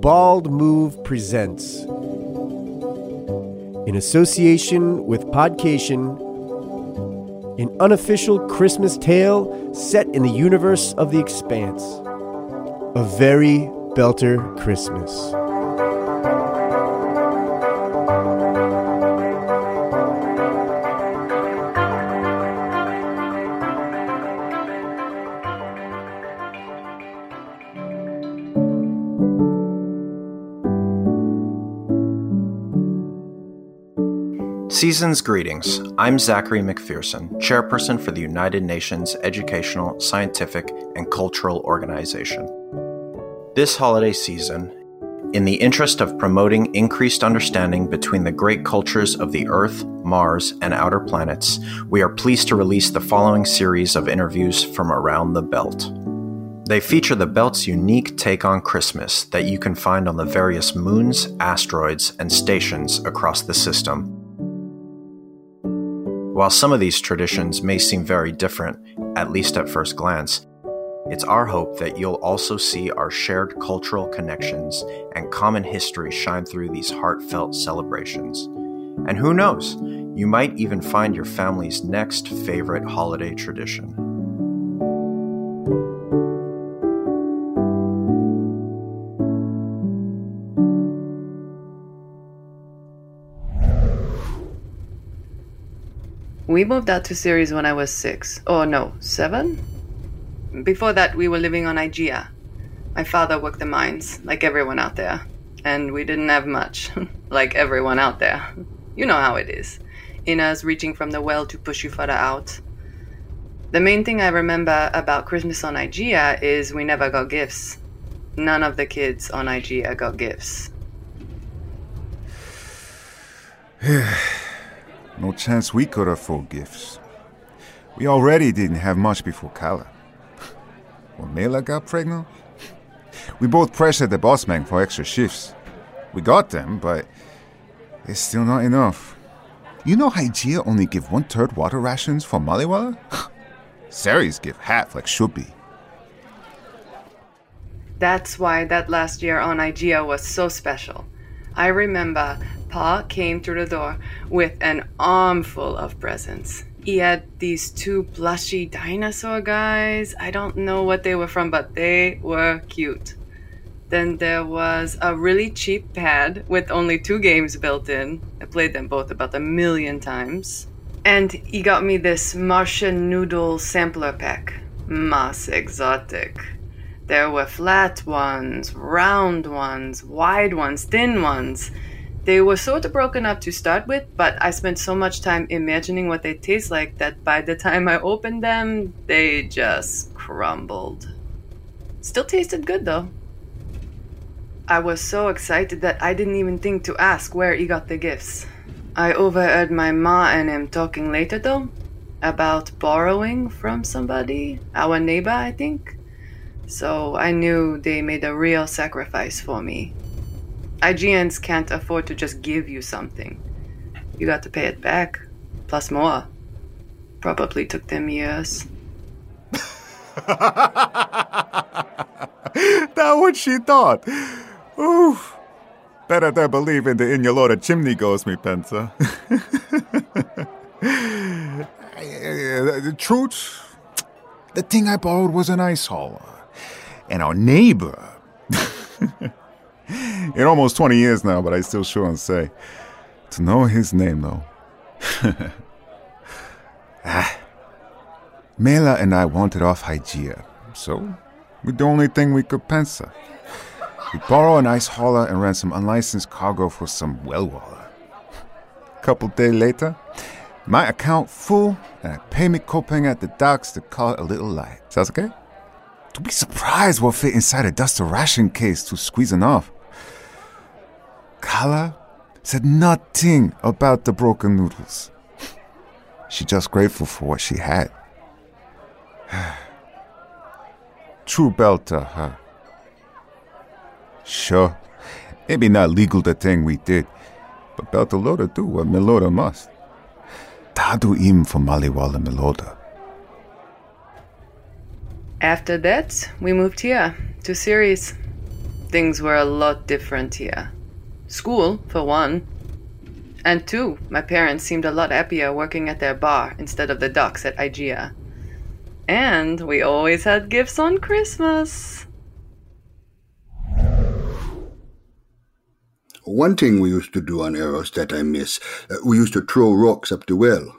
Bald Move presents, in association with Podcation, an unofficial Christmas tale set in the universe of The Expanse. A very belter Christmas. Season's greetings. I'm Zachary McPherson, chairperson for the United Nations Educational, Scientific, and Cultural Organization. This holiday season, in the interest of promoting increased understanding between the great cultures of the Earth, Mars, and outer planets, we are pleased to release the following series of interviews from around the belt. They feature the belt's unique take on Christmas that you can find on the various moons, asteroids, and stations across the system. While some of these traditions may seem very different, at least at first glance, it's our hope that you'll also see our shared cultural connections and common history shine through these heartfelt celebrations. And who knows, you might even find your family's next favorite holiday tradition. We moved out to Ceres when I was six. Oh no, seven? Before that, we were living on Igea. My father worked the mines, like everyone out there. And we didn't have much, like everyone out there. You know how it is. Innas reaching from the well to push you further out. The main thing I remember about Christmas on Igea is we never got gifts. None of the kids on Igea got gifts. No chance we could afford gifts. We already didn't have much before Kala. When Mela got pregnant, we both pressured the boss man for extra shifts. We got them, but it's still not enough. You know Hygeia only give one third water rations for Maliwala? Ceres give half like should be. That's why that last year on Igea was so special. I remember Pa came through the door with an armful of presents. He had these two plushy dinosaur guys. I don't know what they were from, but they were cute. Then there was a really cheap pad with only two games built in. I played them both about a million times. And he got me this Martian noodle sampler pack. Mas exotic. There were flat ones, round ones, wide ones, thin ones. They were sort of broken up to start with, but I spent so much time imagining what they taste like that by the time I opened them, they just crumbled. Still tasted good though. I was so excited that I didn't even think to ask where he got the gifts. I overheard my ma and him talking later though about borrowing from somebody, our neighbor, I think. So I knew they made a real sacrifice for me. IGNs can't afford to just give you something. You got to pay it back, plus more. Probably took them years. that what she thought. Oof. Better than believe in the Inyalota chimney goes me pensa. the truth, the thing I borrowed was an ice hauler. And our neighbor. in almost 20 years now, but I still sure and say. To know his name, though. ah. Mela and I wanted off Hygeia, so we the only thing we could pencil. We borrow an ice hauler and ran some unlicensed cargo for some well water. Couple days later, my account full, and I pay me coping at the docks to call it a little light. Sounds okay? Don't be surprised what fit inside a duster ration case to squeezing off. Kala said nothing about the broken noodles. She just grateful for what she had. True belter, huh? Sure, maybe not legal the thing we did, but Beltalowda do what Milota must. Tadu im for Maliwala Meloda. After that, we moved here to Ceres. Things were a lot different here. School, for one. And two, my parents seemed a lot happier working at their bar instead of the docks at Igea. And we always had gifts on Christmas. One thing we used to do on Eros that I miss, uh, we used to throw rocks up the well.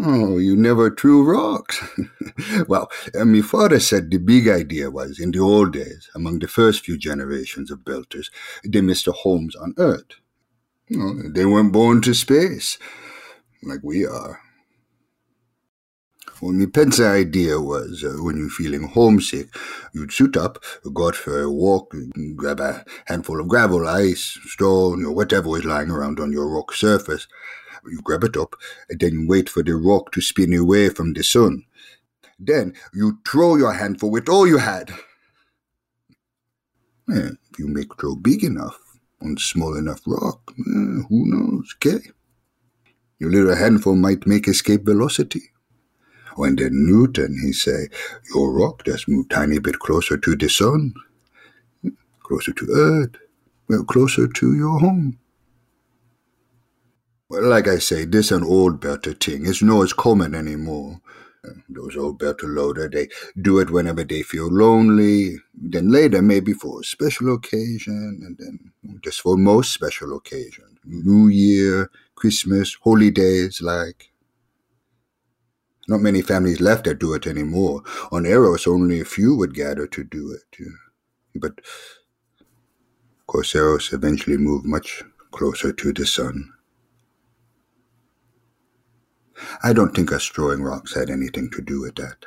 Oh, you never threw rocks. well, uh, my father said the big idea was in the old days, among the first few generations of builders, they missed their homes on Earth. They weren't born to space, like we are. Well, my pet's idea was uh, when you're feeling homesick, you'd suit up, go out for a walk, grab a handful of gravel, ice, stone, or whatever was lying around on your rock surface. You grab it up, and then wait for the rock to spin away from the sun. Then you throw your handful with all you had. Yeah, if you make throw big enough on small enough rock, eh, who knows, okay? Your little handful might make escape velocity. When then Newton, he say, your rock just move tiny bit closer to the sun, closer to Earth, well, closer to your home. Well, like I say, this an old belter thing. It's no as common anymore. Those old belter loader, they do it whenever they feel lonely. Then later, maybe for a special occasion, and then just for most special occasions. New Year, Christmas, holidays, like. Not many families left that do it anymore. On Eros, only a few would gather to do it. But, of course, Eros eventually moved much closer to the sun. I don't think us throwing rocks had anything to do with that.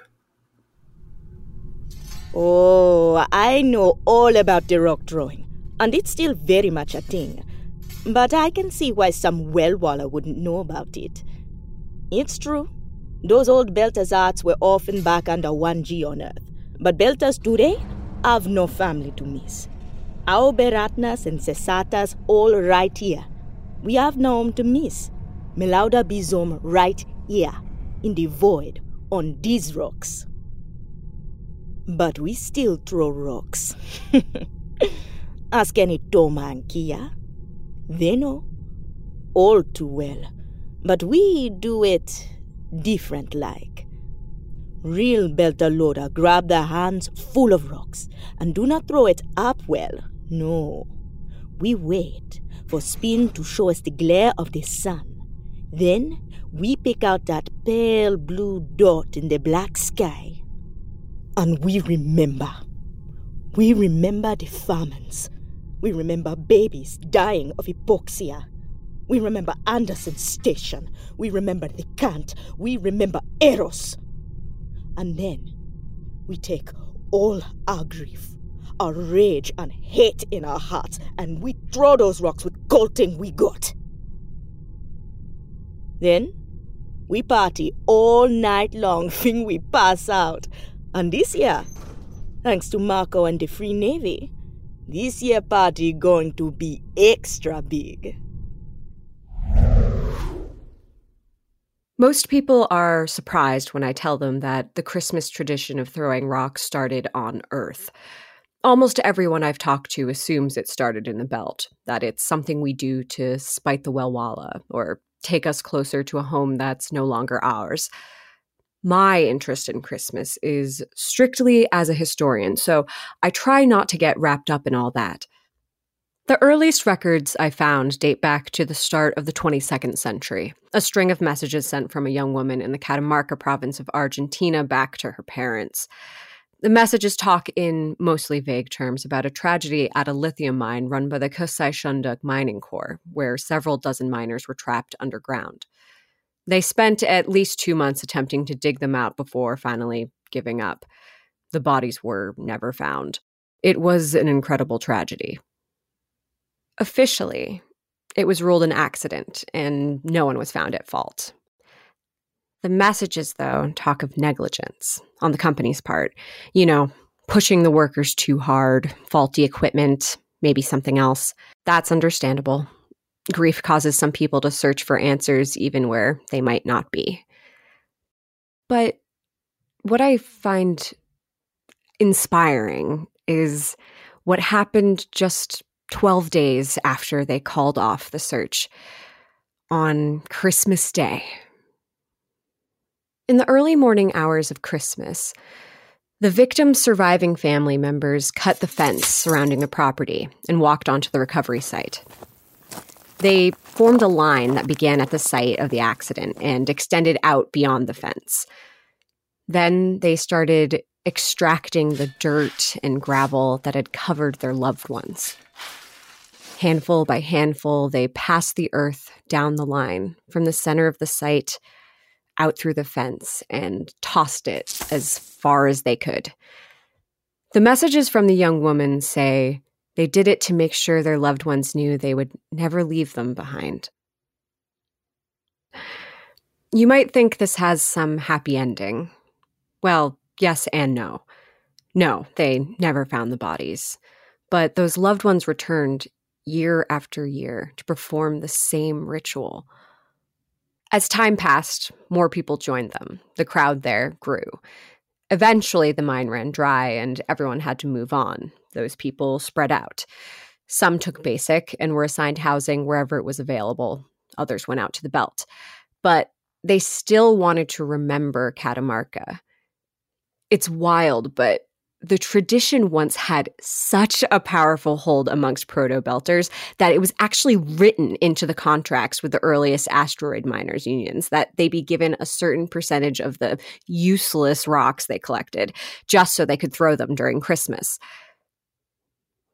Oh, I know all about the rock throwing, and it's still very much a thing. But I can see why some well-waller wouldn't know about it. It's true. Those old Belters arts were often back under 1G on Earth. But Belters today have no family to miss. Our Beratnas and Cesatas all right here. We have no home to miss. Melauda Bizom right here, in the void, on these rocks. But we still throw rocks. Ask any Toma and Kia. They know. All too well. But we do it different like. Real belter loader grab their hands full of rocks and do not throw it up well. No. We wait for spin to show us the glare of the sun. Then we pick out that pale blue dot in the black sky. And we remember. We remember the famines. We remember babies dying of hypoxia. We remember Anderson Station. We remember the Cant. We remember Eros. And then we take all our grief, our rage and hate in our hearts, and we throw those rocks with gold thing we got. Then we party all night long, thing we pass out. And this year, thanks to Marco and the Free Navy, this year party going to be extra big. Most people are surprised when I tell them that the Christmas tradition of throwing rocks started on Earth. Almost everyone I've talked to assumes it started in the belt, that it's something we do to spite the Welwala or take us closer to a home that's no longer ours. My interest in Christmas is strictly as a historian, so I try not to get wrapped up in all that. The earliest records I found date back to the start of the 22nd century, a string of messages sent from a young woman in the Catamarca province of Argentina back to her parents. The messages talk in mostly vague terms about a tragedy at a lithium mine run by the Kusai Shunduk Mining Corps, where several dozen miners were trapped underground. They spent at least two months attempting to dig them out before finally giving up. The bodies were never found. It was an incredible tragedy. Officially, it was ruled an accident and no one was found at fault. The messages, though, talk of negligence on the company's part. You know, pushing the workers too hard, faulty equipment, maybe something else. That's understandable. Grief causes some people to search for answers even where they might not be. But what I find inspiring is what happened just 12 days after they called off the search on Christmas Day. In the early morning hours of Christmas, the victim's surviving family members cut the fence surrounding the property and walked onto the recovery site. They formed a line that began at the site of the accident and extended out beyond the fence. Then they started extracting the dirt and gravel that had covered their loved ones. Handful by handful, they passed the earth down the line from the center of the site out through the fence and tossed it as far as they could. The messages from the young woman say they did it to make sure their loved ones knew they would never leave them behind. You might think this has some happy ending. Well, yes and no. No, they never found the bodies. But those loved ones returned year after year to perform the same ritual. As time passed, more people joined them. The crowd there grew. Eventually, the mine ran dry and everyone had to move on. Those people spread out. Some took basic and were assigned housing wherever it was available. Others went out to the belt. But they still wanted to remember Catamarca. It's wild, but the tradition once had such a powerful hold amongst proto belters that it was actually written into the contracts with the earliest asteroid miners unions that they be given a certain percentage of the useless rocks they collected just so they could throw them during Christmas.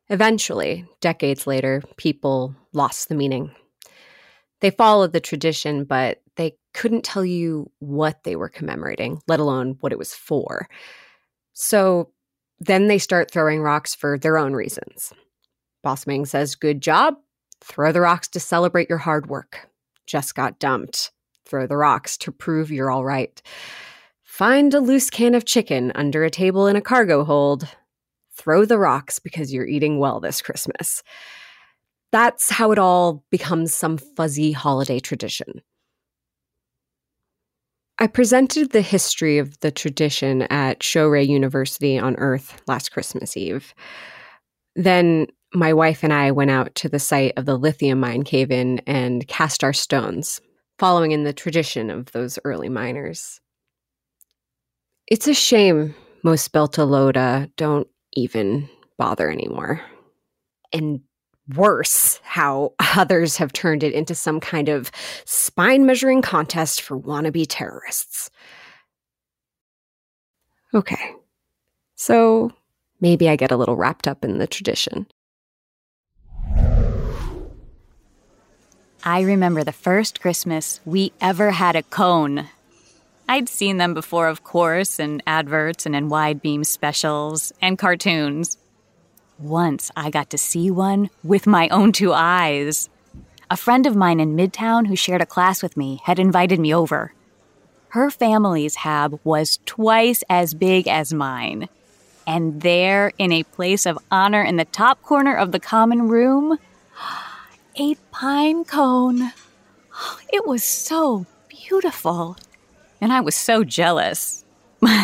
Eventually, decades later, people lost the meaning. They followed the tradition, but they couldn't tell you what they were commemorating, let alone what it was for. So then they start throwing rocks for their own reasons. Boss Ming says, Good job. Throw the rocks to celebrate your hard work. Just got dumped. Throw the rocks to prove you're all right. Find a loose can of chicken under a table in a cargo hold. Throw the rocks because you're eating well this Christmas. That's how it all becomes some fuzzy holiday tradition. I presented the history of the tradition at Shorei University on Earth last Christmas Eve. Then my wife and I went out to the site of the lithium mine cave in and cast our stones, following in the tradition of those early miners. It's a shame most Beltalowda don't even bother anymore. And worse how others have turned it into some kind of spine measuring contest for wannabe terrorists. Okay, so maybe I get a little wrapped up in the tradition. I remember the first Christmas we ever had a cone. I'd seen them before, of course, in adverts and in wide beam specials and cartoons. Once I got to see one with my own two eyes. A friend of mine in Midtown who shared a class with me had invited me over. Her family's hab was twice as big as mine. And there, in a place of honor in the top corner of the common room, a pine cone. It was so beautiful. And I was so jealous.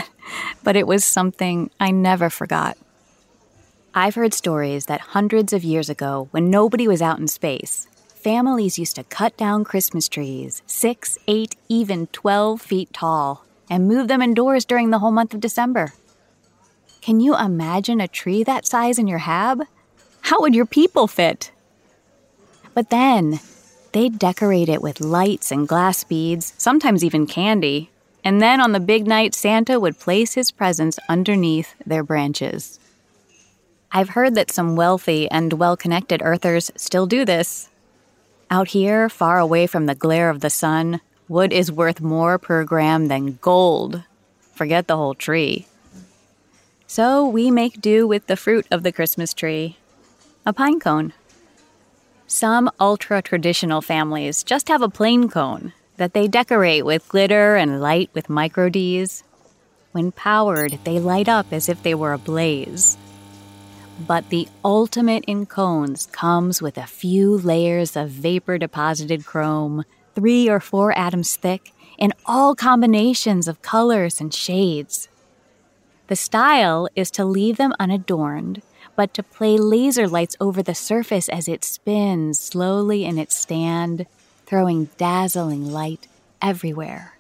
but it was something I never forgot. I've heard stories that hundreds of years ago, when nobody was out in space, families used to cut down Christmas trees, six, eight, even 12 feet tall, and move them indoors during the whole month of December. Can you imagine a tree that size in your hab? How would your people fit? But then, they'd decorate it with lights and glass beads, sometimes even candy. And then on the big night, Santa would place his presents underneath their branches. I've heard that some wealthy and well connected Earthers still do this. Out here, far away from the glare of the sun, wood is worth more per gram than gold. Forget the whole tree. So we make do with the fruit of the Christmas tree a pine cone. Some ultra traditional families just have a plain cone that they decorate with glitter and light with micro Ds. When powered, they light up as if they were ablaze. But the ultimate in cones comes with a few layers of vapor deposited chrome, three or four atoms thick, in all combinations of colors and shades. The style is to leave them unadorned, but to play laser lights over the surface as it spins slowly in its stand, throwing dazzling light everywhere.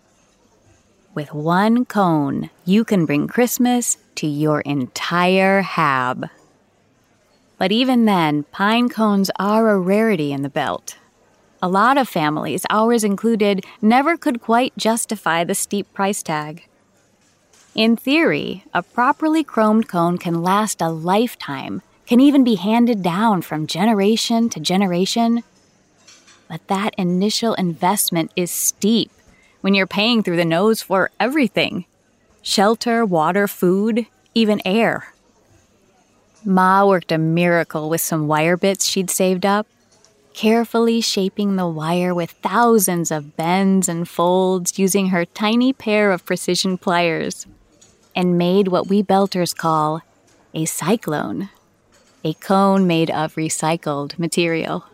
With one cone, you can bring Christmas to your entire hab. But even then, pine cones are a rarity in the belt. A lot of families, ours included, never could quite justify the steep price tag. In theory, a properly chromed cone can last a lifetime, can even be handed down from generation to generation. But that initial investment is steep when you're paying through the nose for everything shelter, water, food, even air. Ma worked a miracle with some wire bits she'd saved up, carefully shaping the wire with thousands of bends and folds using her tiny pair of precision pliers and made what we belters call a cyclone, a cone made of recycled material.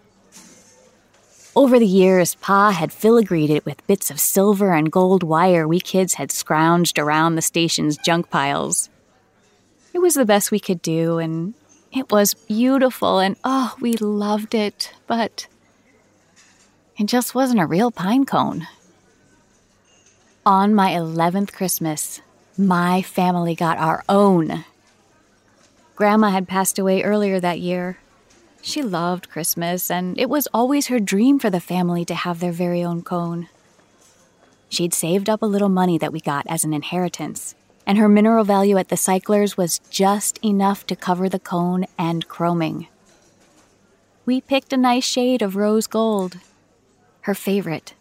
Over the years, Pa had filigreed it with bits of silver and gold wire we kids had scrounged around the station's junk piles. It was the best we could do, and it was beautiful, and oh, we loved it, but it just wasn't a real pine cone. On my 11th Christmas, my family got our own. Grandma had passed away earlier that year. She loved Christmas, and it was always her dream for the family to have their very own cone. She'd saved up a little money that we got as an inheritance, and her mineral value at the cyclers was just enough to cover the cone and chroming. We picked a nice shade of rose gold, her favorite.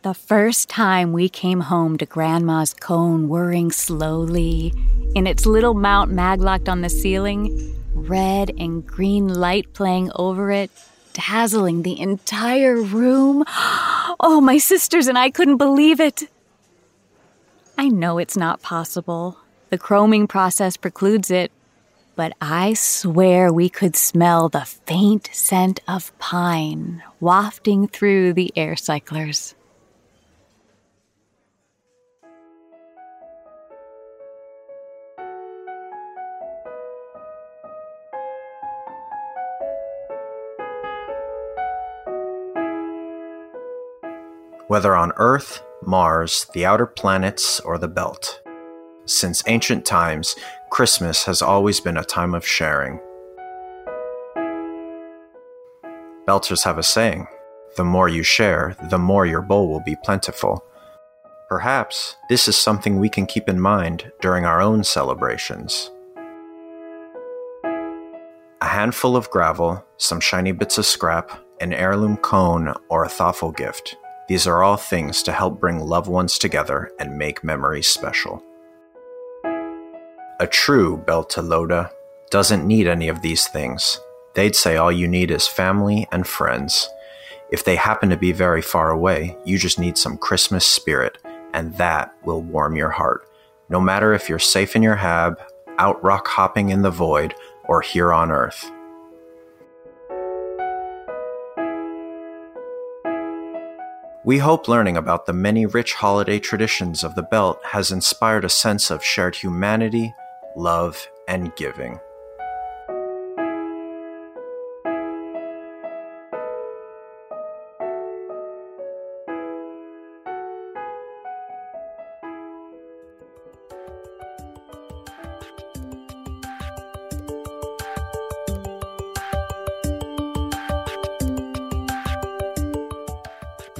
The first time we came home to Grandma's cone whirring slowly, in its little mount maglocked on the ceiling, red and green light playing over it, dazzling the entire room. Oh, my sisters and I couldn't believe it. I know it's not possible. The chroming process precludes it. But I swear we could smell the faint scent of pine wafting through the air cyclers. whether on Earth, Mars, the outer planets, or the belt. Since ancient times, Christmas has always been a time of sharing. Belters have a saying the more you share, the more your bowl will be plentiful. Perhaps this is something we can keep in mind during our own celebrations. A handful of gravel, some shiny bits of scrap, an heirloom cone, or a thoughtful gift. These are all things to help bring loved ones together and make memories special. A true Beltalowda doesn't need any of these things. They'd say all you need is family and friends. If they happen to be very far away, you just need some Christmas spirit, and that will warm your heart. No matter if you're safe in your hab, out rock hopping in the void, or here on Earth. We hope learning about the many rich holiday traditions of the Belt has inspired a sense of shared humanity, love, and giving.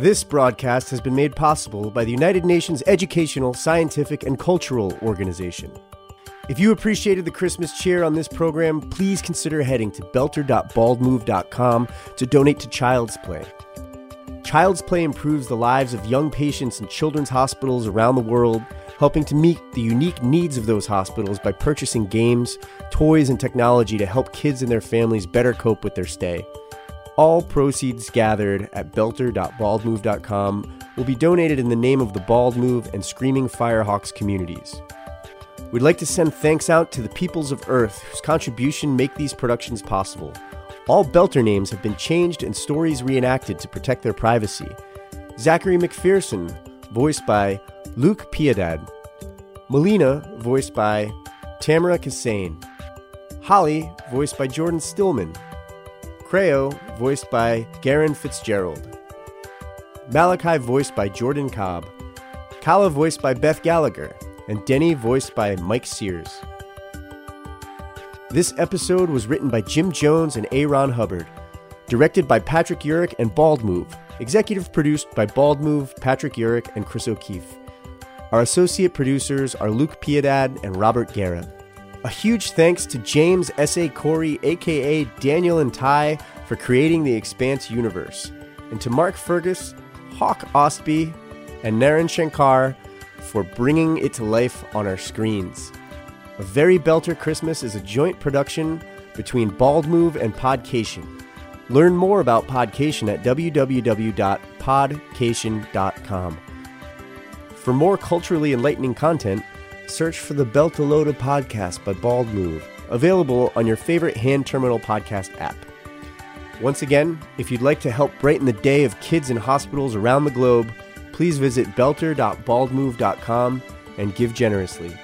This broadcast has been made possible by the United Nations Educational, Scientific, and Cultural Organization. If you appreciated the Christmas cheer on this program, please consider heading to belter.baldmove.com to donate to Child's Play. Child's Play improves the lives of young patients in children's hospitals around the world, helping to meet the unique needs of those hospitals by purchasing games, toys, and technology to help kids and their families better cope with their stay. All proceeds gathered at belter.baldmove.com will be donated in the name of the Bald Move and Screaming Firehawks communities. We'd like to send thanks out to the peoples of Earth whose contribution make these productions possible. All Belter names have been changed and stories reenacted to protect their privacy. Zachary McPherson, voiced by Luke Piedad. Melina, voiced by Tamara Kassane. Holly, voiced by Jordan Stillman. Creo, voiced by Garen Fitzgerald. Malachi, voiced by Jordan Cobb. Kala, voiced by Beth Gallagher. And Denny, voiced by Mike Sears. This episode was written by Jim Jones and Aaron Hubbard. Directed by Patrick Urick and Bald Move. Executive produced by Bald Move, Patrick Urick, and Chris O'Keefe. Our associate producers are Luke Piedad and Robert Guerra. A huge thanks to James S.A. Corey, aka Daniel and Ty, for creating the Expanse universe, and to Mark Fergus, Hawk Ostby, and Naren Shankar for bringing it to life on our screens. A Very Belter Christmas is a joint production between Bald Move and Podcation. Learn more about Podcation at www.podcation.com. For more culturally enlightening content, search for the Beltalowda podcast by Bald Move, available on your favorite hand terminal podcast app. Once again, if you'd like to help brighten the day of kids in hospitals around the globe, please visit belter.baldmove.com and give generously.